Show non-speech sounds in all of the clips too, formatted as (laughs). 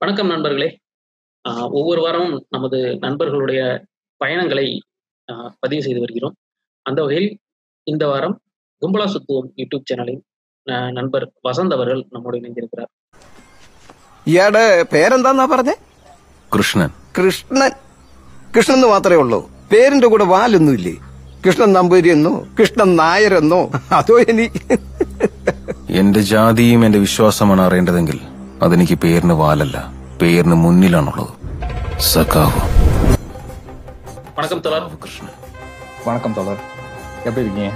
வணக்கம் நண்பர்களே ஆஹ் ஒவ்வொரு வாரமும் நமது நண்பர்களுடைய பயணங்களை ஆஹ் பதிவு செய்து வருகிறோம் அந்த வகையில் இந்த வாரம் கும்பலா சுத்துவோம் யூடியூப் சேனலின் ஆஹ் நண்பர் வசந்த் அவர்கள் நம்மோடு இணைந்திருக்கிறார் ഇയാടെ പേരെന്താന്നാ പറഞ്ഞേ കൃഷ്ണൻ കൃഷ്ണൻ കൃഷ്ണൻ എന്ന് മാത്രമേ ഉള്ളൂ പേരിന്റെ കൂടെ വാലൊന്നുമില്ലേ കൃഷ്ണൻ നമ്പൂരി എന്നോ കൃഷ്ണൻ നായരെന്നോ അതോ ഇനി എന്റെ ജാതിയും എന്റെ വിശ്വാസമാണ് അറിയേണ്ടതെങ്കിൽ അതെനിക്ക് പേരിന് വാലല്ല പേരിന് മുന്നിലാണുള്ളത് സഖാവ് வணக்கம் தோழர் കൃഷ്ണൻ வணக்கம் தோழர் எப்படி இருக்கீங்க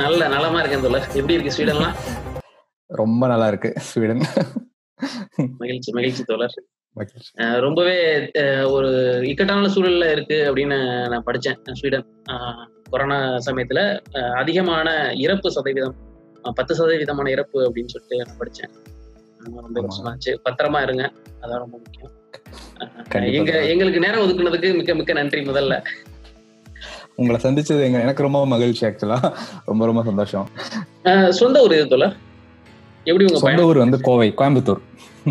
நல்ல நலமா இருக்கேன் தோழர் எப்படி இருக்கு ஸ்வீடன்லாம் ரொம்ப நல்லா இருக்கு ஸ்வீடன் மகிழ்ச்சி மகிழ்ச்சி தோழர் மகிழ்ச்சி. ஆஹ் ரொம்பவே ஆஹ் ஒரு இக்கட்டான சூழல்ல இருக்கு அப்படின்னு நான் படிச்சேன் ஸ்வீடன் ஆஹ் கொரோனா சமயத்துல ஆஹ் அதிகமான இறப்பு சதவீதம் ஆஹ் பத்து சதவீதமான இறப்பு அப்படின்னு சொல்லிட்டு நான் படிச்சேன் ஆஹ் ரொம்ப ஆமா. கஷ்டமாச்சு பத்திரமா இருங்க. அதான் ரொம்ப முக்கியம். எங்க. எங்களுக்கு நேரம் ஒதுக்குனதுக்கு மிக்க மிக்க நன்றி முதல்ல. உங்களை சந்திச்சது எங்க எனக்கு ரொம்ப மகிழ்ச்சி ஆக்சுவலா ரொம்ப ரொம்ப சந்தோஷம். சொந்த ஊர் இது தோழர்? எப்படி உங்க சொந்த ஊர் வந்து கோவை கோயம்புத்தூர்.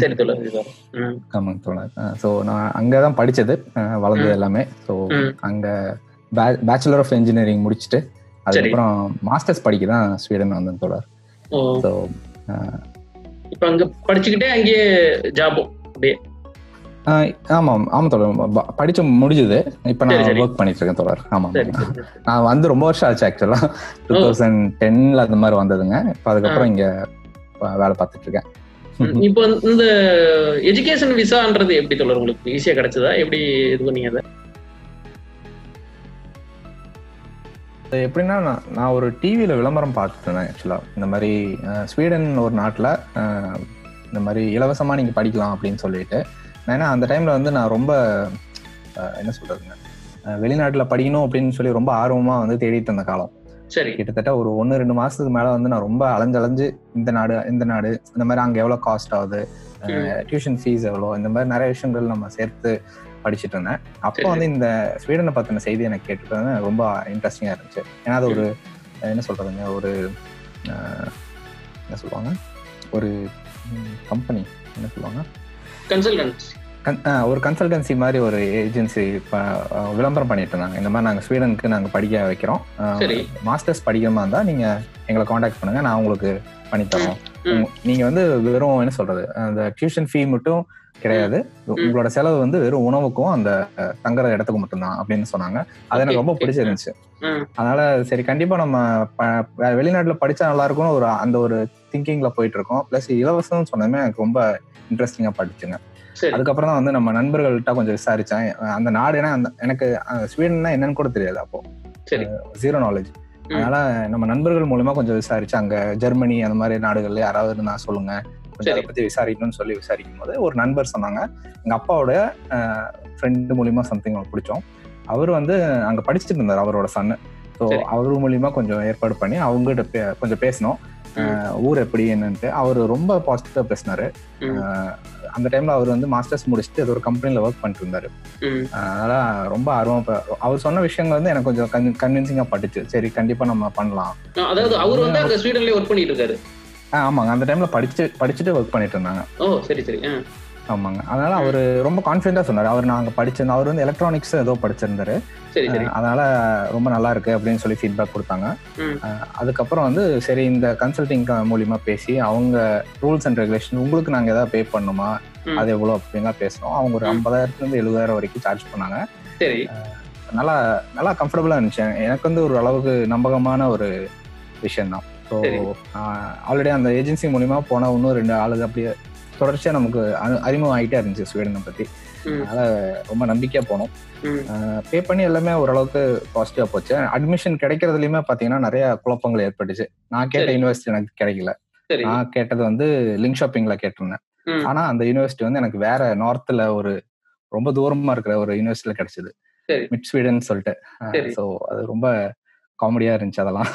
சரி. ம், ஆமாங்க தோழர். ஸோ நான் அங்கதான் படிச்சது. வளர்ந்தது. எல்லாமே. ஸோ ம். அங்க பேச்சுலர் ஆஃப் இன்ஜினியரிங் முடிச்சுட்டு அதுக்கப்புறம் மாஸ்டர்ஸ் படிக்க தான் ஸ்வீடன் வந்தேன் தோழர். ஸோ இப்ப அங்க படிச்சுக்கிட்டே அங்கேயே ஜாபும் அப்படியே. ஆமாம் ஆமாம் தோழர். ப- படிச்சு முடிஞ்சது. இப்போ நான். ஒர்க் பண்ணிட்டு இருக்கேன் தோழர். ஆமாம். நான் வந்து ரொம்ப வருஷம் ஆச்சு ஆக்சுவலா டூ தௌசண்ட் டென்ல அந்த மாதிரி வந்ததுங்க. இப்போ அதுக்கப்புறம் இங்க வேலை பார்த்துட்டு இருக்கேன் இப்போ இந்த எஜுகேஷன் விசான்றது எப்படி தொடர் உங்களுக்கு ஈஸியா கிடைச்சதா? எப்படி இது பண்ணீங்க அதை? எப்படின்னா நான் நான் ஒரு டிவியில விளம்பரம் பார்த்துட்டு இருந்தேன் ஆக்சுவலா இந்த மாதிரி ஸ்வீடன் ஒரு நாட்டுல இந்த மாதிரி இலவசமா நீங்க படிக்கலாம் அப்படின்னு சொல்லிட்டு ஏன்னா அந்த டைம்ல வந்து நான் ரொம்ப என்ன சொல்றதுங்க அஹ், வெளிநாட்டுல படிக்கணும் அப்படின்னு சொல்லி ரொம்ப ஆர்வமா வந்து தேடிட்டு இருந்த காலம். சரி. கிட்டத்தட்ட ஒரு ஒன்று ரெண்டு மாசத்துக்கு மேல வந்து நான் ரொம்ப அலைஞ்சலைஞ்சு இந்த நாடு இந்த நாடு இந்த மாதிரி அங்க எவ்வளவு காஸ்ட் ஆகுது டியூஷன் ஃபீஸ் எவ்வளோ இந்த மாதிரி நிறைய விஷயங்கள் நம்ம சேர்த்து படிச்சுட்டு இருந்தேன் அப்போ. வந்து இந்த ஸ்வீடனை பத்தின செய்தி எனக்கு கேட்டுட்டு ரொம்ப இன்ட்ரெஸ்டிங்கா இருந்துச்சு. ஏன்னா அது ஒரு என்ன சொல்றதுங்க ஒரு என்ன சொல்லுவாங்க ஒரு கம்பெனி என்ன சொல்லுவாங்க? கன்சல்டன்ட் கன்- அஹ், ஒரு கன்சல்டன்சி மாதிரி ஒரு ஏஜென்சி விளம்பரம் பண்ணிட்டு இருந்தாங்க. இந்த மாதிரி நாங்க ஸ்வீடனுக்கு நாங்க படிக்க வைக்கிறோம். மாஸ்டர்ஸ் படிக்கிற மாதிரி இருந்தா நீங்க எங்களை காண்டாக்ட் பண்ணுங்க. நான் உங்களுக்கு பண்ணித்தரோம். நீங்க வந்து வெறும் என்ன சொல்றது அந்த டியூஷன் ஃபீ மட்டும் கிடையாது. உங்களோட செலவு வந்து வெறும் உணவுக்கும் அந்த தங்குற இடத்துக்கும் மட்டும்தான் அப்படின்னு சொன்னாங்க. அது எனக்கு ரொம்ப. பிடிச்சிருந்துச்சு. அதனால சரி கண்டிப்பா நம்ம வெளிநாட்டுல படிச்சா நல்லா இருக்கும்னு ஒரு அந்த ஒரு திங்கிங்ல போயிட்டு இருக்கோம் பிளஸ் இலவசம்னு சொன்னதுமே எனக்கு ரொம்ப இன்ட்ரெஸ்டிங்கா படிச்சுங்க. அதுக்கப்புறம் தான் வந்து நம்ம நண்பர்கள்ட்ட கொஞ்சம் விசாரிச்சேன். அந்த நாடு ஏன்னா அந்த எனக்கு ஸ்வீடன்னா என்னன்னு கூட தெரியாது அப்போ. சரி. Zero knowledge. அதனால நம்ம நண்பர்கள் மூலமா கொஞ்சம் விசாரிச்சு அங்க ஜெர்மனி அந்த மாதிரி நாடுகள்ல யாராவது இருந்தா சொல்லுங்க. கொஞ்சம் அதை. பத்தி விசாரிக்கணும்னு சொல்லி விசாரிக்கும் போது ஒரு நண்பர் சொன்னாங்க. எங்க அப்பாவோட ஃப்ரெண்டு மூலியமா சம்திங் பிடிச்சோம். அவர் வந்து அங்க படிச்சுட்டு இருந்தார் அவரோட சன்னு ஸோ. அவர் மூலியமா கொஞ்சம் ஏற்பாடு பண்ணி அவங்ககிட்ட கொஞ்சம் பேசினோம். அஹ், ஊர் எப்படி என்னன்ட்டு அவர் ரொம்ப பாசிட்டிவா பேசினாரு. அந்த டைம்ல அவர் வந்து மாஸ்டர்ஸ் முடிச்சுட்டு ஏதோ ஒரு கம்பெனில ஒர்க் பண்ணிட்டு இருந்தாரு. அதனால ரொம்ப ஆர்வம் அவர் சொன்ன விஷயங்கள் வந்து எனக்கு கொஞ்சம் கன்வின்சிங்கா பட்டுச்சு. சரி கண்டிப்பா நம்ம பண்ணலாம். அதாவது அவர் வந்து அங்க ஸ்வீடன்லயே ஒர்க் பண்ணிட்டு இருக்காரு. ஆமாங்க. அந்த டைம்ல படிச்சு படிச்சுட்டு ஒர்க் பண்ணிட்டு இருந்தாங்க. ஓ சரி சரி. ஆமாங்க. அதனால அவர் ரொம்ப கான்ஃபிடென்ட்டா சொன்னாரு. அவர் நாங்க படிச்சிருந்தோம் அவர் வந்து எலக்ட்ரானிக்ஸ் ஏதோ படிச்சிருந்தாரு. அதனால ரொம்ப நல்லா இருக்கு அப்படின்னு சொல்லி ஃபீட்பேக் கொடுத்தாங்க. அதுக்கப்புறம் வந்து சரி இந்த கன்சல்டிங் மூலியமா பேசி அவங்க ரூல்ஸ் அண்ட் ரெகுலேஷன் உங்களுக்கு நாங்க ஏதாவது பே பண்ணுமா. அது எவ்வளவு அப்படின்லாம் பேசணும் அவங்க ஒரு. ஐம்பதாயிரத்துல இருந்து எழுபதாயிரம் வரைக்கும் சார்ஜ் பண்ணாங்க. சரி. நல்லா நல்லா கம்ஃபர்டபுளா இருந்துச்சு. எனக்கு வந்து ஒரு அளவுக்கு நம்பகமான ஒரு விஷயம் தான் ஸோ. ஆல்ரெடி அந்த ஏஜென்சி மூலியமா போன இன்னும் ரெண்டு ஆளுங்க அப்படியே தொடர்ச்சியா நமக்கு அறிமுகம் ஆகிட்டே இருந்துச்சு ஸ்வீடனை பத்தி. அதனால ரொம்ப நம்பிக்கையா போனோம். பே பண்ணி எல்லாமே ஓரளவுக்கு பாசிட்டிவா போச்சு அட்மிஷன் கிடைக்கிறதுலயுமே பாத்தீங்கன்னா நிறைய குழப்பங்கள் ஏற்பட்டுச்சு நான் கேட்ட. யூனிவர்சிட்டி எனக்கு கிடைக்கல நான் கேட்டது வந்து லிங்க் ஷாப்பிங்ல கேட்டிருந்தேன். ஆனா அந்த யூனிவர்சிட்டி வந்து எனக்கு வேற நார்த்ல ஒரு ரொம்ப தூரமா இருக்கிற ஒரு யூனிவர்சிட்டியில கிடைச்சது. மிட் ஸ்வீடன் சொல்லிட்டு. ஸோ அது ரொம்ப காமெடியா இருந்துச்சு அதெல்லாம்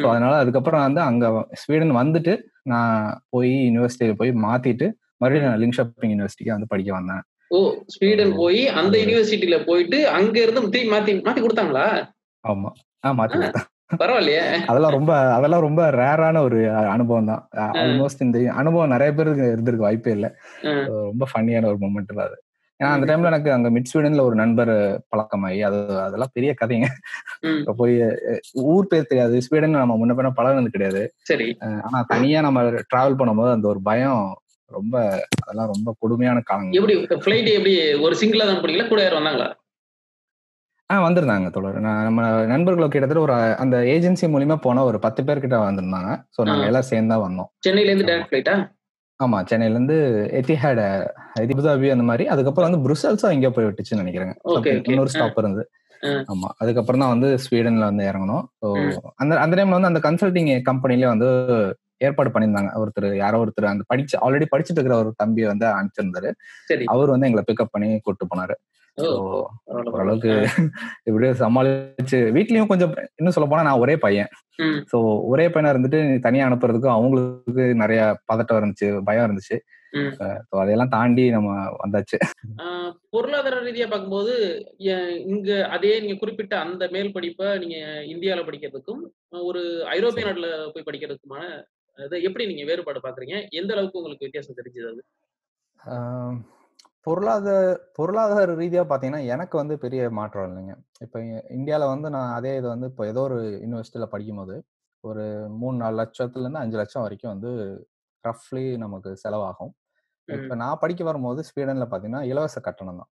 ஸோ. அதனால அதுக்கப்புறம் வந்து அங்க ஸ்வீடன் வந்துட்டு நான் போய் யூனிவர்சிட்டியில போய் மாத்திட்டு மறுபடியும் நான் லிங்க் ஷாப்பிங் யூனிவர்சிட்டிக்கு வந்து படிக்க வந்தேன். ஓ ஸ்வீடன் போய் அந்த யூனிவர்சிட்டில போயிட்டு அங்க இருந்து திருப்பி மாத்தி மாத்தி கொடுத்தாங்களா? ஆமா. ஆ மாத்தி பரவாயில்லையே. அதெல்லாம் ரொம்ப அதெல்லாம் ரொம்ப ரேரான ஒரு அனுபவம் தான். ஆல்மோஸ்ட் இந்த அனுபவம் நிறைய பேருக்கு இருந்திருக்கு வாய்ப்பே இல்லை. ரொம்ப ஃபன்னியான ஒரு மூமெண்ட் தான் அது. ஏன்னா அந்த டைம்ல எனக்கு அங்க மிட் ஸ்வீடன்ல ஒரு நண்பர் பழக்கமாயி அது அதெல்லாம் பெரிய கதைங்க. இப்ப போய் ஊர் பேர் தெரியாது. ஸ்வீடன் நம்ம முன்ன பின்ன பழகுனது கிடையாது. சரி. ஆனா தனியா நம்ம டிராவல் பண்ணும்போது அந்த ஒரு பயம் ரொம்ப அதெல்லாம் ரொம்ப கொடுமையான காலங்க எப்படி பிளைட் எப்படி ஒரு சிங்கிளா தான் போனீங்களா கூட யாரும் வந்தாங்களா? ஆ வந்திருந்தாங்க தொடர் நான் நம்ம நண்பர்கள் கிட்டத்தட்ட ஒரு அந்த ஏஜென்சி மூலியமா போன ஒரு பத்து பேர் கிட்ட வந்திருந்தாங்க. ஸோ நாங்க. எல்லாம் சேர்ந்து தான் வந்தோம். சென்னையில இருந்து டேரக்ட் பிளைட்டா ஆமா சென்னையில இருந்து எத்திஹாட் அபுதாபி அந்த மாதிரி. அதுக்கப்புறம் வந்து புருசல்ஸும் எங்கேயோ போய் விட்டுச்சுன்னு நினைக்கிறேங்க. இன்னொரு. ஸ்டாப் இருந்தது. ஆமா அதுக்கப்புறம் தான் வந்து ஸ்வீடன்ல வந்து இறங்கணும் ஸோ. அந்த அந்த டைம்ல வந்து அந்த கன்சல்டிங் கம்பெனிலே வந்து ஏற்பாடு பண்ணியிருந்தாங்க. ஒருத்தர் யாரோ ஒருத்தர் அந்த படிச்சு ஆல்ரெடி படிச்சுட்டு இருக்கிற ஒரு தம்பியை வந்து அனுப்பிச்சிருந்தாரு. சரி. அவர் வந்து எங்களை பிக்கப் பண்ணி கூட்டு போனாரு. ஓரளவுக்கு. இப்படியே சமாளிச்சு வீட்லயும் கொஞ்சம் இன்னும் சொல்ல போனா நான் ஒரே பையன். சோ ஒரே பையனா இருந்துட்டு தனியா அனுப்புறதுக்கும் அவங்களுக்கு நிறைய பதட்டம் இருந்துச்சு பயம் இருந்துச்சு. அதையெல்லாம் தாண்டி நம்ம வந்தாச்சு. பொருளாதார ரீதியா பார்க்கும்போது இங்க அதே நீங்க குறிப்பிட்ட அந்த மேல் படிப்பை நீங்க இந்தியால படிக்கிறதுக்கும் ஒரு ஐரோப்பிய நாட்டுல போய் படிக்கிறதுக்குமான அது எப்படி நீங்க வேறுபாடு பாக்குறீங்க எந்த அளவுக்கு உங்களுக்கு வித்தியாசம் தெரிஞ்சது அது? பொருளாதார பொருளாதார ரீதியா பாத்தீங்கன்னா எனக்கு வந்து பெரிய மாற்றம் இல்லைங்க. இப்போ இந்தியால வந்து நான் அதே இது வந்து இப்போ ஏதோ ஒரு யூனிவர்சிட்டியில படிக்கும்போது ஒரு மூணு நாலு லட்சத்துல இருந்து அஞ்சு லட்சம் வரைக்கும் வந்து ரஃப்லி நமக்கு செலவாகும். இப்போ நான் படிக்க வரும்போது ஸ்வீடன்ல பாத்தீங்கன்னா இலவச கட்டணம் தான்.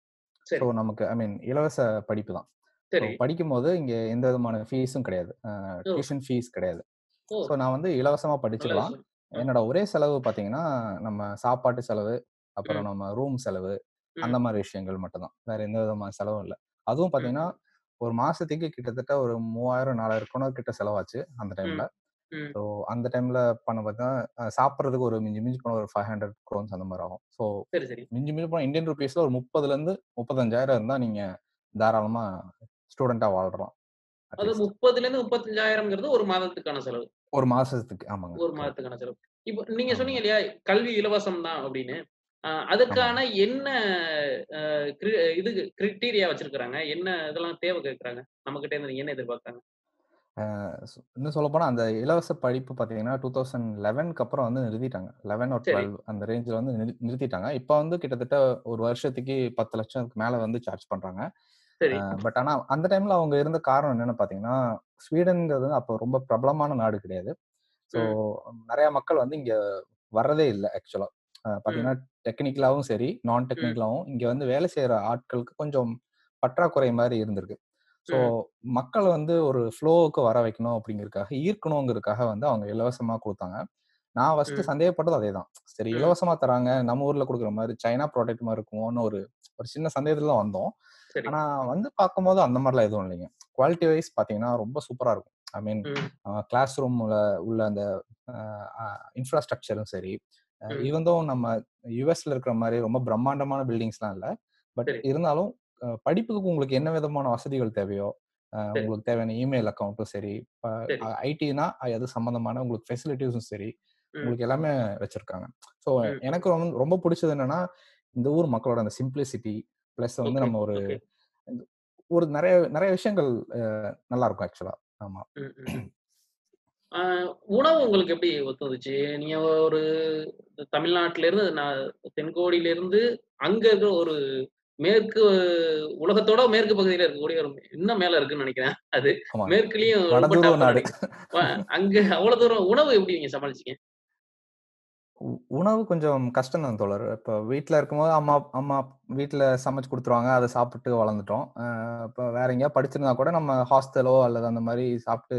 ஸோ நமக்கு ஐ மீன் இலவச படிப்பு தான். படிக்கும்போது இங்க எந்த விதமான ஃபீஸும் கிடையாது. டியூஷன் ஃபீஸ் கிடையாது. ஸோ நான் வந்து இலவசமா படிச்சுக்கலாம். என்னோட ஒரே செலவு பாத்தீங்கன்னா நம்ம சாப்பாட்டு செலவு அப்புறம் நம்ம ரூம் செலவு அந்த மாதிரி விஷயங்கள் மட்டும்தான் வேற எந்த விதமான செலவும் இல்லை. அதுவும் பாத்தீங்கன்னா ஒரு மாசத்துக்கு கிட்டத்தட்ட ஒரு மூவாயிரம் நாலாயிரம் குணம் கிட்ட செலவாச்சு அந்த டைம்ல. ஸோ அந்த டைம்ல பண்ண பார்த்தீங்கன்னா சாப்பிட்றதுக்கு ஒரு மிஞ்சி மிஞ்சி போன ஒரு ஃபைவ் ஹண்ட்ரட் க்ரோன்ஸ் அந்த மாதிரி ஆகும். ஸோ மிஞ்சி மிஞ்சி போன இந்தியன் ருபீஸ்ல ஒரு முப்பதுல இருந்து முப்பத்தஞ்சாயிரம் இருந்தா நீங்க தாராளமா ஸ்டூடெண்டா வாழ்றலாம் அது முப்பதுல இருந்து முப்பத்தஞ்சாயிரம்ங்கிறது ஒரு மாதத்துக்கான செலவு. ஒரு மாசத்துக்கு ஆமாங்க. ஒரு. மாதத்துக்கான செலவு. இப்போ நீங்க சொன்னீங்க இல்லையா கல்வி இலவசம் தான் அப்படின்னு. அதுக்கான என்ன இது கிரிட்டீரியா வச்சிருக்கிறாங்க? என்ன இதெல்லாம் தேவை கேட்கறாங்க? நம்ம கிட்ட இருந்து என்ன எதிர்பார்க்கறாங்க? இன்னும் சொல்ல போனா அந்த இலவச படிப்பு பாத்தீங்கன்னா டூ தௌசண்ட் லெவன்க்கு அப்புறம் வந்து நிறுத்திட்டாங்க. லெவன் ஒரு டுவெல் அந்த ரேஞ்சில் வந்து நிறு- நிறுத்திட்டாங்க. இப்போ வந்து கிட்டத்தட்ட ஒரு வருஷத்துக்கு பத்து லட்சத்துக்கு மேல வந்து சார்ஜ் பண்றாங்க. பட் ஆனா அந்த டைம்ல அவங்க இருந்த காரணம் என்னன்னு பாத்தீங்கன்னா ஸ்வீடன்ங்கிறது அப்போ ரொம்ப பிரபலமான நாடு கிடையாது. ஸோ நிறைய மக்கள் வந்து இங்க வர்றதே இல்லை ஆக்சுவலா. பாத்தீங்கன்னா டெக்னிக்கலாவும் சரி நான் டெக்னிக்கலாவும் இங்க வந்து வேலை செய்யற ஆட்களுக்கு கொஞ்சம் பற்றாக்குறை மாதிரி இருந்திருக்கு. ஸோ மக்கள் வந்து ஒரு ஃப்ளோவுக்கு வர வைக்கணும் அப்படிங்கறதுக்காக ஈர்க்கணுங்கிறதுக்காக வந்து அவங்க இலவசமா கொடுத்தாங்க. நான் ஃபர்ஸ்ட் சந்தேகப்பட்டது அதே தான் சரி இலவசமா தராங்க நம்ம ஊர்ல கொடுக்குற மாதிரி சைனா ப்ராடக்ட் மாதிரி இருக்குமோன்னு ஒரு ஒரு சின்ன சந்தேகத்துல தான் வந்தோம் ஆனா வந்து பார்க்கும்போது அந்த மாதிரிலாம் எதுவும் இல்லைங்க. குவாலிட்டி வைஸ் பாத்தீங்கன்னா ரொம்ப சூப்பரா இருக்கும். ஐ மீன் கிளாஸ் ரூம்ல உள்ள அந்த இன்ஃப்ராஸ்ட்ரக்சரும் சரி. ம். ஈவந்தோ நம்ம யுஎஸ்ல இருக்கிற மாதிரி ரொம்ப பிரம்மாண்டமான பில்டிங்ஸ்லாம் இல்லை. பட் இருந்தாலும் படிப்புக்கு உங்களுக்கு என்ன விதமான வசதிகள் தேவையோ உங்களுக்கு தேவையான இமெயில் அக்கௌண்ட்டும் சரி ஐடினா அது சம்பந்தமான உங்களுக்கு ஃபெசிலிட்டிஸும் சரி உங்களுக்கு எல்லாமே வச்சிருக்காங்க. ஸோ எனக்கு ரொம்ப ரொம்ப பிடிச்சது என்னன்னா இந்த ஊர் மக்களோட அந்த சிம்பிளிசிட்டி ப்ளஸ் வந்து நம்ம ஒரு ஒரு நிறைய நிறைய விஷயங்கள் நல்லா இருக்கும் ஆக்சுவலா. ஆமா. உணவு உங்களுக்கு எப்படி ஒத்துந்துச்சு நீங்க ஒரு தமிழ்நாட்டில இருந்து நான் தென்கோடியில இருந்து அங்க இருக்கிற ஒரு மேற்கு உலகத்தோட மேற்கு பகுதியில இருக்கக்கூடிய ஒரு இன்னும் மேல இருக்குன்னு நினைக்கிறேன். அது மேற்குலயும் அங்க அவ்வளவு தூரம் உணவு எப்படி நீங்க சமாளிச்சீங்க? உணவு கொஞ்சம் கஷ்டம் தான் தோழர். இப்போ வீட்டில் இருக்கும்போது அம்மா அம்மா வீட்டில் சமைச்சு கொடுத்துருவாங்க. அதை சாப்பிட்டு வளர்ந்துட்டோம். இப்போ வேற எங்கேயா படிச்சிருந்தா கூட நம்ம ஹாஸ்டலோ அல்லது அந்த மாதிரி சாப்பிட்டு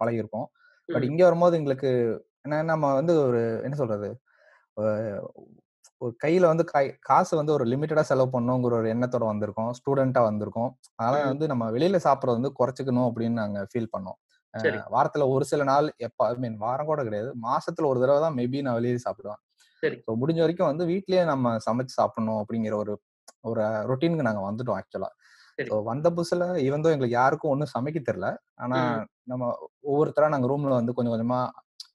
பழகியிருப்போம். பட் இங்கே வரும்போது எங்களுக்கு என்ன நம்ம வந்து ஒரு என்ன சொல்றது? ஒரு கையில வந்து கை காசு வந்து ஒரு லிமிட்டடா செலவு பண்ணணுங்கிற ஒரு எண்ணத்தோட வந்திருக்கோம். ஸ்டூடெண்டா வந்திருக்கோம். அதனால வந்து நம்ம வெளியில சாப்பிட்றது வந்து குறைச்சிக்கணும் அப்படின்னு நாங்க ஃபீல் பண்ணோம். வாரத்துல ஒரு சில நாள் எப்ப ஐ மீன் வாரம் கூட கிடையாது. மாசத்துல ஒரு தடவை தான் மேபி நான் வெளியே சாப்பிடுவேன். சரி. ஸோ முடிஞ்ச வரைக்கும் வந்து வீட்லயே நம்ம சமைச்சு சாப்பிடணும் அப்படிங்கிற ஒரு ஒரு ரொட்டீனுக்கு நாங்க வந்துட்டோம் ஆக்சுவலா ஸோ வந்த புதுசுல ஈவன் எங்களுக்கு யாருக்கும் ஒன்றும் சமைக்க தெரியல ஆனா நம்ம ஒவ்வொருத்தரா நாங்க ரூம்ல வந்து கொஞ்சம் கொஞ்சமா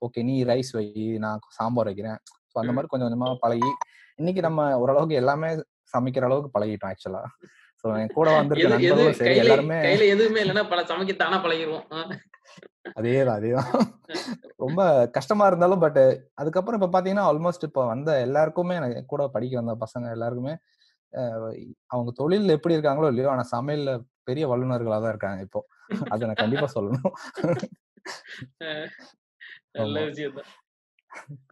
ஓகே நீ ரைஸ் வை நான் சாம்பார் வைக்கிறேன். ஸோ அந்த மாதிரி கொஞ்சம் கொஞ்சமா பழகி இன்னைக்கு நம்ம ஓரளவுக்கு எல்லாமே சமைக்கிற அளவுக்கு பழகிட்டோம் ஆக்சுவலா ஸோ என் கூட கையில எல்லாருமே கையில எதுவுமே இல்லைன்னா பல சமைக்க தானா பழகிடுவோம். அதேதான் அதேதான் (laughs) ரொம்ப கஷ்டமா இருந்தாலும் பட் அதுக்கப்புறம் இப்ப பாத்தீங்கன்னா ஆல்மோஸ்ட் இப்ப வந்த எல்லாருக்குமே எனக்கு கூட படிக்க வந்த பசங்க எல்லாருக்குமே அவங்க தொழில் எப்படி இருக்காங்களோ இல்லையோ ஆனா சமையல்ல பெரிய வல்லுநர்களா தான் இருக்காங்க இப்போ அதை நான் கண்டிப்பா சொல்லணும் நல்ல ஆமா. விஷயம் தான்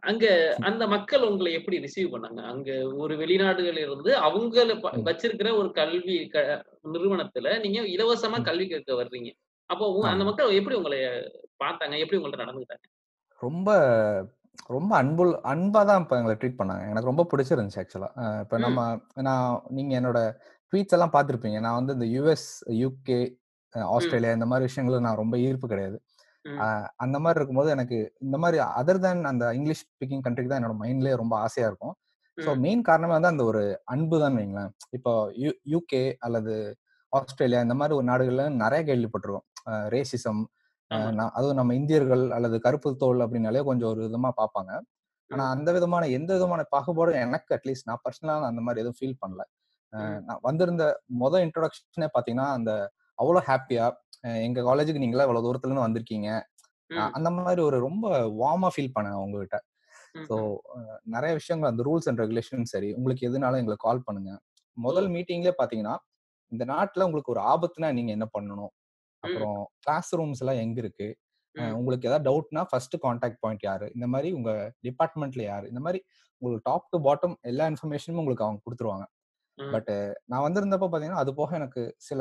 அங்க அந்த மக்கள் உங்களை எப்படி ரிசீவ் பண்ணாங்க அங்க ஒரு வெளிநாடுகள் இருந்து ம். வச்சிருக்கிற ஒரு கல்வி நிறுவனத்துல நீங்க இலவசமா. கல்வி கற்க வர்றீங்க அப்போ அந்த. மக்கள் எப்படி உங்களை பார்த்தாங்க? எப்படி உங்கள்ட்ட நடந்துக்கிட்டாங்க? ரொம்ப ரொம்ப அன்புல் அன்பா தான் இப்ப எங்களை ட்ரீட் பண்ணாங்க. எனக்கு ரொம்ப பிடிச்சிருந்துச்சு ஆக்சுவலா. இப்ப. நம்ம நான் நீங்க என்னோட ட்வீட்ஸ் எல்லாம் பார்த்திருப்பீங்க. நான் வந்து இந்த யுஎஸ் யூகே ஆஸ்திரேலியா இந்த மாதிரி விஷயங்கள நான் ரொம்ப ஈர்ப்பு கிடையாது. அந்த மாதிரி இருக்கும்போது எனக்கு இந்த மாதிரி அதர் தேன் அந்த இங்கிலீஷ் ஸ்பீக்கிங் கண்ட்ரிக்கு தான் என்னோட மைண்ட்லயே ரொம்ப ஆசையா இருக்கும். ஸோ. மெயின் காரணமே வந்து அந்த ஒரு அன்பு தான் வைங்களேன். இப்போ யூ யூகே அல்லது ஆஸ்திரேலியா இந்த மாதிரி ஒரு நாடுகள்ல நிறைய கேள்விப்பட்டிருக்கோம். ரேசிசம். அதுவும் நம்ம இந்தியர்கள் அல்லது கருப்பு தோல் அப்படின்னாலே கொஞ்சம் ஒரு விதமா பார்ப்பாங்க ஆனா. அந்த விதமான எந்த விதமான பாகுபாடும் எனக்கு அட்லீஸ்ட் நான் பர்சனலா அந்த மாதிரி எதுவும் ஃபீல் பண்ணல. நான் வந்திருந்த முத இன்ட்ரோடக்ஷனே பாத்தீங்கன்னா அந்த அவ்வளோ ஹாப்பியா எங்க காலேஜுக்கு நீங்களா இவ்வளவு தூரத்துல இருந்து வந்திருக்கீங்க அந்த மாதிரி ஒரு ரொம்ப வார்மா ஃபீல் பண்ணேன் உங்ககிட்ட. ஸோ நிறைய விஷயங்கள் அந்த ரூல்ஸ் அண்ட் ரெகுலேஷன் சரி உங்களுக்கு எதுனாலும் எங்களுக்கு கால் பண்ணுங்க முதல் மீட்டிங்லேயே பாத்தீங்கன்னா இந்த நாட்டுல உங்களுக்கு ஒரு ஆபத்துனா நீங்க என்ன பண்ணணும் அப்புறம் கிளாஸ் ரூம்ஸ் எல்லாம் எங்க இருக்கு. உங்களுக்கு ஏதாவது டவுட்னா ஃபர்ஸ்ட் காண்டாக்ட் பாயிண்ட் யாரு? இந்த மாதிரி உங்க டிபார்ட்மெண்ட்ல யாரு? இந்த மாதிரி உங்களுக்கு டாப் டு பாட்டம் எல்லா இன்ஃபர்மேஷனும் உங்களுக்கு அவங்க கொடுத்துருவாங்க. பட் நான் வந்திருந்தப்ப பாத்தீங்கன்னா அது போக எனக்கு சில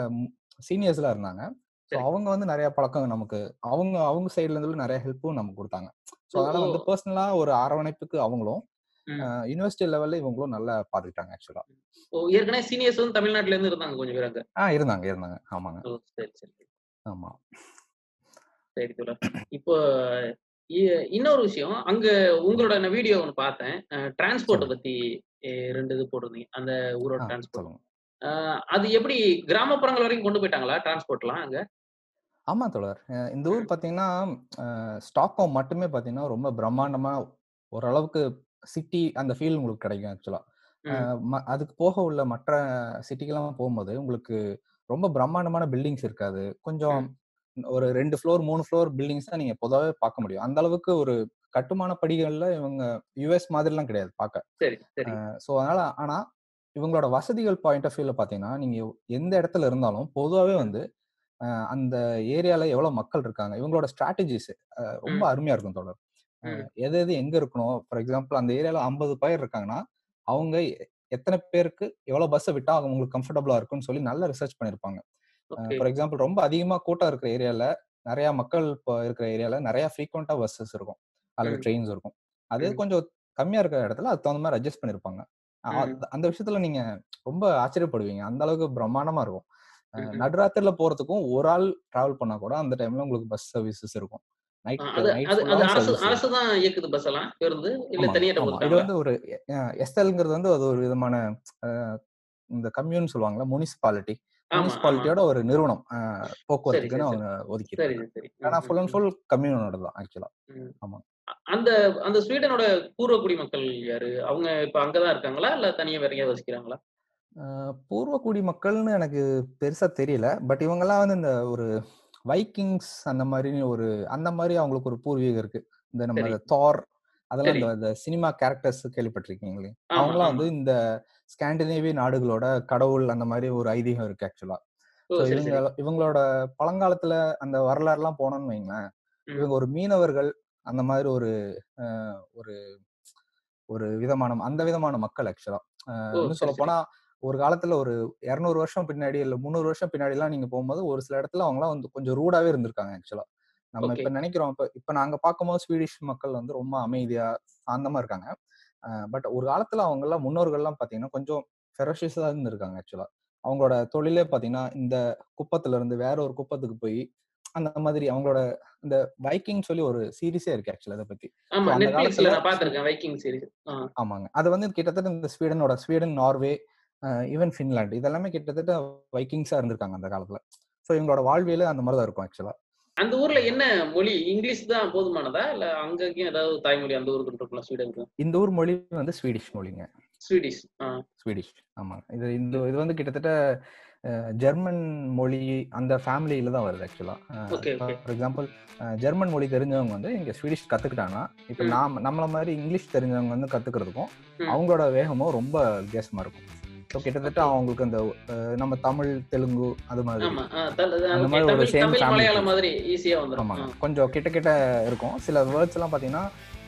சீனியர்ஸ் எல்லாம் இருந்தாங்க. ஸோ. அவங்க வந்து நிறைய பழக்கம் நமக்கு அவங்க அவங்க சைட்ல இருந்து நிறைய ஹெல்ப்பும் நமக்கு கொடுத்தாங்க. ஸோ அதனால. வந்து பர்சனலா ஒரு அரவணைப்புக்கு அவங்களும். யூனிவர்சிட்டி லெவல்ல இவங்களும் நல்லா பாத்துக்கிட்டாங்க ஆக்சுவலா ஏற்கனவே சீனியர்ஸ் வந்து தமிழ்நாட்டுல இருந்து இருந்தாங்க கொஞ்சம் பேர் இருந்தாங்க இருந்தாங்க. ஆமாங்க. சரி. ஆமா. சரி இப்போ இன்னொரு விஷயம். அங்க உங்களோட நான் வீடியோ ஒன்று பார்த்தேன். டிரான்ஸ்போர்ட்டை. பத்தி ரெண்டு இது போட்டிருந்தீங்க. அந்த ஊரோட டிரான்ஸ்போர்ட் அது எப்படி கிராமப்புறங்கள் வரைக்கும் கொண்டு போயிட்டாங்களா டிரான்ஸ்போர்ட்லாம் அங்க? ஆமா தோழர். இந்த ஊர் பாத்தீங்கன்னா ஸ்டாக்ஹோம் மட்டுமே பாத்தீங்கன்னா ரொம்ப பிரம்மாண்டமா ஓரளவுக்கு சிட்டி அந்த ஃபீல் உங்களுக்கு கிடைக்கும் ஆக்சுவலா. அதுக்கு போக உள்ள மற்ற சிட்டிக்கெல்லாம் போகும்போது உங்களுக்கு ரொம்ப பிரம்மாண்டமான பில்டிங்ஸ் இருக்காது. கொஞ்சம் ஒரு ரெண்டு ஃப்ளோர் மூணு ஃப்ளோர் பில்டிங்ஸ் தான் நீங்க பொதுவாகவே பார்க்க முடியும். அந்த அளவுக்கு ஒரு கட்டுமான படிகள்ல இவங்க யுஎஸ் மாதிரிலாம் கிடையாது பார்க்க. ஸோ அதனால ஆனா இவங்களோட வசதிகள் பாயிண்ட் ஆஃப் வியூல பாத்தீங்கன்னா நீங்க எந்த இடத்துல இருந்தாலும் பொதுவாகவே வந்து அந்த ஏரியால எவ்வளவு மக்கள் இருக்காங்க இவங்களோட ஸ்ட்ராட்டஜிஸ் ரொம்ப. அருமையா இருக்கும் தொடர். எது எது எங்க இருக்கணும்? ஃபார் எக்ஸாம்பிள் அந்த ஏரியால ஐம்பது பேர் இருக்காங்கன்னா அவங்க எத்தனை பேருக்கு எவ்வளவு பஸ்ஸை விட்டா அவங்களுக்கு கம்ஃபர்டபுளா இருக்கும்னு சொல்லி நல்லா ரிசர்ச் பண்ணிருப்பாங்க ஃபார் எக்ஸாம்பிள் ரொம்ப அதிகமா கூட்டம் இருக்கிற ஏரியால நிறைய மக்கள் இப்போ இருக்கிற ஏரியால நிறைய ஃப்ரீக்வெண்டா பஸ்ஸஸ் இருக்கும் அல்லது. ட்ரெயின்ஸ் இருக்கும் அது. கொஞ்சம் கம்மியா இருக்கிற இடத்துல அதுக்கு தகுந்த மாதிரி அட்ஜஸ்ட் பண்ணிருப்பாங்க. அந்த- விஷயத்துல நீங்க ரொம்ப ஆச்சரியப்படுவீங்க அந்த அளவுக்கு பிரம்மாண்டமா இருக்கும். நடுராத்திரில போறதுக்கும் ஒரு ஆள் டிராவல் பண்ணா கூட அந்த டைம்ல உங்களுக்கு பஸ் சர்வீசஸ் இருக்கும் வந்து ஒரு எஸ்எல்ங்கிறது வந்து அது ஒரு விதமான இந்த கம்யூன் சொல்லுவாங்கல்ல முனிசிபாலிட்டி. முனிசிபாலிட்டியோட ஒரு நிறுவனம் போக்குவரத்துக்குன்னு அவங்க சரி ஆனா ஃபுல் அண்ட் ஃபுல் கம்யூனோட தான் ஆக்சுவலா. ஆமா. அந்த அந்த ஸ்வீடனோட பூர்வகுடி மக்கள் யாரு? அவங்க இப்ப அங்கதான் இருக்காங்களா? இல்ல தனியா வேற எங்கேயாவது வசிக்கிறாங்களா? அஹ், பூர்வகுடி மக்கள்னு எனக்கு பெருசா தெரியல. பட் இவங்கெல்லாம் வந்து இந்த ஒரு வைக்கிங்ஸ் அந்த மாதிரி ஒரு அந்த மாதிரி அவங்களுக்கு ஒரு பூர்வீகம் இருக்கு. இந்த நம்ம தார் அதெல்லாம் இந்த சினிமா கேரக்டர்ஸ் கேள்விப்பட்டிருக்கீங்களே? அவங்களாம் வந்து இந்த ஸ்காண்டினேவிய நாடுகளோட கடவுள் அந்த மாதிரி ஒரு ஐதீகம் இருக்கு ஆக்சுவலா. இவங்க இவங்களோட பழங்காலத்துல அந்த வரலாறுலாம் போனோம்னு வைங்களேன் இவங்க ஒரு மீனவர்கள் அந்த மாதிரி ஒரு ஒரு ஒரு விதமான அந்த விதமான மக்கள் ஆக்சுவலா. இன்னும் சொல்ல போனா ஒரு காலத்துல ஒரு இருநூறு வருஷம் பின்னாடி இல்ல முந்நூறு வருஷம் பின்னாடி எல்லாம் நீங்க போகும்போது ஒரு சில இடத்துல அவங்கலாம் வந்து கொஞ்சம் ரூடாவே இருந்திருக்காங்க ஆக்சுவலா. நம்ம இப்ப நினைக்கிறோம் இப்ப இப்ப நாங்க பார்க்கும்போது ஸ்வீடிஷ் மக்கள் வந்து ரொம்ப அமைதியா சாந்தமா இருக்காங்க. பட் ஒரு காலத்துல அவங்க எல்லாம் முன்னோர்கள்லாம் பாத்தீங்கன்னா கொஞ்சம் ஃபெரோஷியஸா இருந்திருக்காங்க ஆக்சுவலா. அவங்களோட தொழிலே பாத்தீங்கன்னா இந்த குப்பத்துல இருந்து வேற ஒரு குப்பத்துக்கு போய் அந்த மாதிரி அவங்களோட இந்த வைக்கிங் சொல்லி ஒரு சீரிஸே இருக்கு ஆக்சுவலா இதை பத்தி. ஆமாங்க. அது வந்து கிட்டத்தட்ட இந்த ஸ்வீடனோட ஸ்வீடன் நார்வே ஈவன் ஃபின்லாந்து இதெல்லாமே கிட்டத்தட்ட வைக்கிங்ஸா இருந்திருக்காங்க அந்த காலத்துல. ஸோ இவங்களோட வாழ்வியல அந்த மாதிரி தான் இருக்கும் ஆக்சுவலா அந்த ஊர்ல என்ன மொழி? இங்கிலீஷ் தான் போதுமானதா? இல்ல அங்கேயும் ஏதாவது தாய்மொழி அந்த ஊருக்கு இருக்கலாம் ஸ்வீடனுக்கு இந்த ஊர் மொழி வந்து ஸ்வீடிஷ் மொழிங்க. ஸ்வீடிஷ் ஸ்வீடிஷ் ஆமாங்க. இது இந்த இது வந்து கிட்டத்தட்ட ஜெர்மன் மொழி அந்த ஃபேமிலியில தான் வருது ஆக்சுவலா. ஃபார் எக்ஸாம்பிள் ஜெர்மன் மொழி தெரிஞ்சவங்க வந்து இங்க ஸ்வீடிஷ் கத்துக்கிட்டாங்கன்னா இப்போ. நாம் நம்மள மாதிரி இங்கிலீஷ் தெரிஞ்சவங்க வந்து கத்துக்கிறதுக்கும். அவங்களோட வேகமும் ரொம்ப வித்தியாசமா இருக்கும். ஸோ கிட்டத்தட்ட அவங்களுக்கு அந்த நம்ம தமிழ் தெலுங்கு அது மாதிரி. அந்த மாதிரி ஒரு இருக்கும். மாதிரி ஈஸியா வந்துடும் ஆமாங்க. கொஞ்சம் கிட்ட கிட்ட இருக்கும். சில வேர்ட்ஸ் எல்லாம் பாத்தீங்கன்னா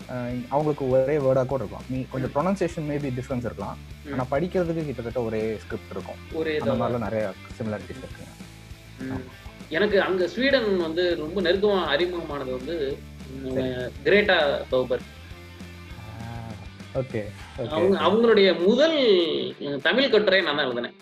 அஹ், அவங்களுக்கு ஒரே வேர்டா கூட இருக்கும். நீ கொஞ்சம் ப்ரொனன்சியேஷன் மேபி டிஃபரன்ஸ் இருக்கலாம். ம். ஆனா படிக்கிறதுக்கு கிட்டத்தட்ட ஒரே ஸ்கிரிப்ட் இருக்கும். ஒரே அந்த மாதிரிலாம் நிறைய சிமிலாரிட்டிஸ் இருக்குங்க. எனக்கு அங்க ஸ்வீடன் வந்து ரொம்ப நெருக்கமா அறிமுகமானது வந்து கிரேட்டா ஓகே அவங்க அவங்களுடைய முதல் தமிழ் கட்டுரை நான் தான் எழுதினேன்.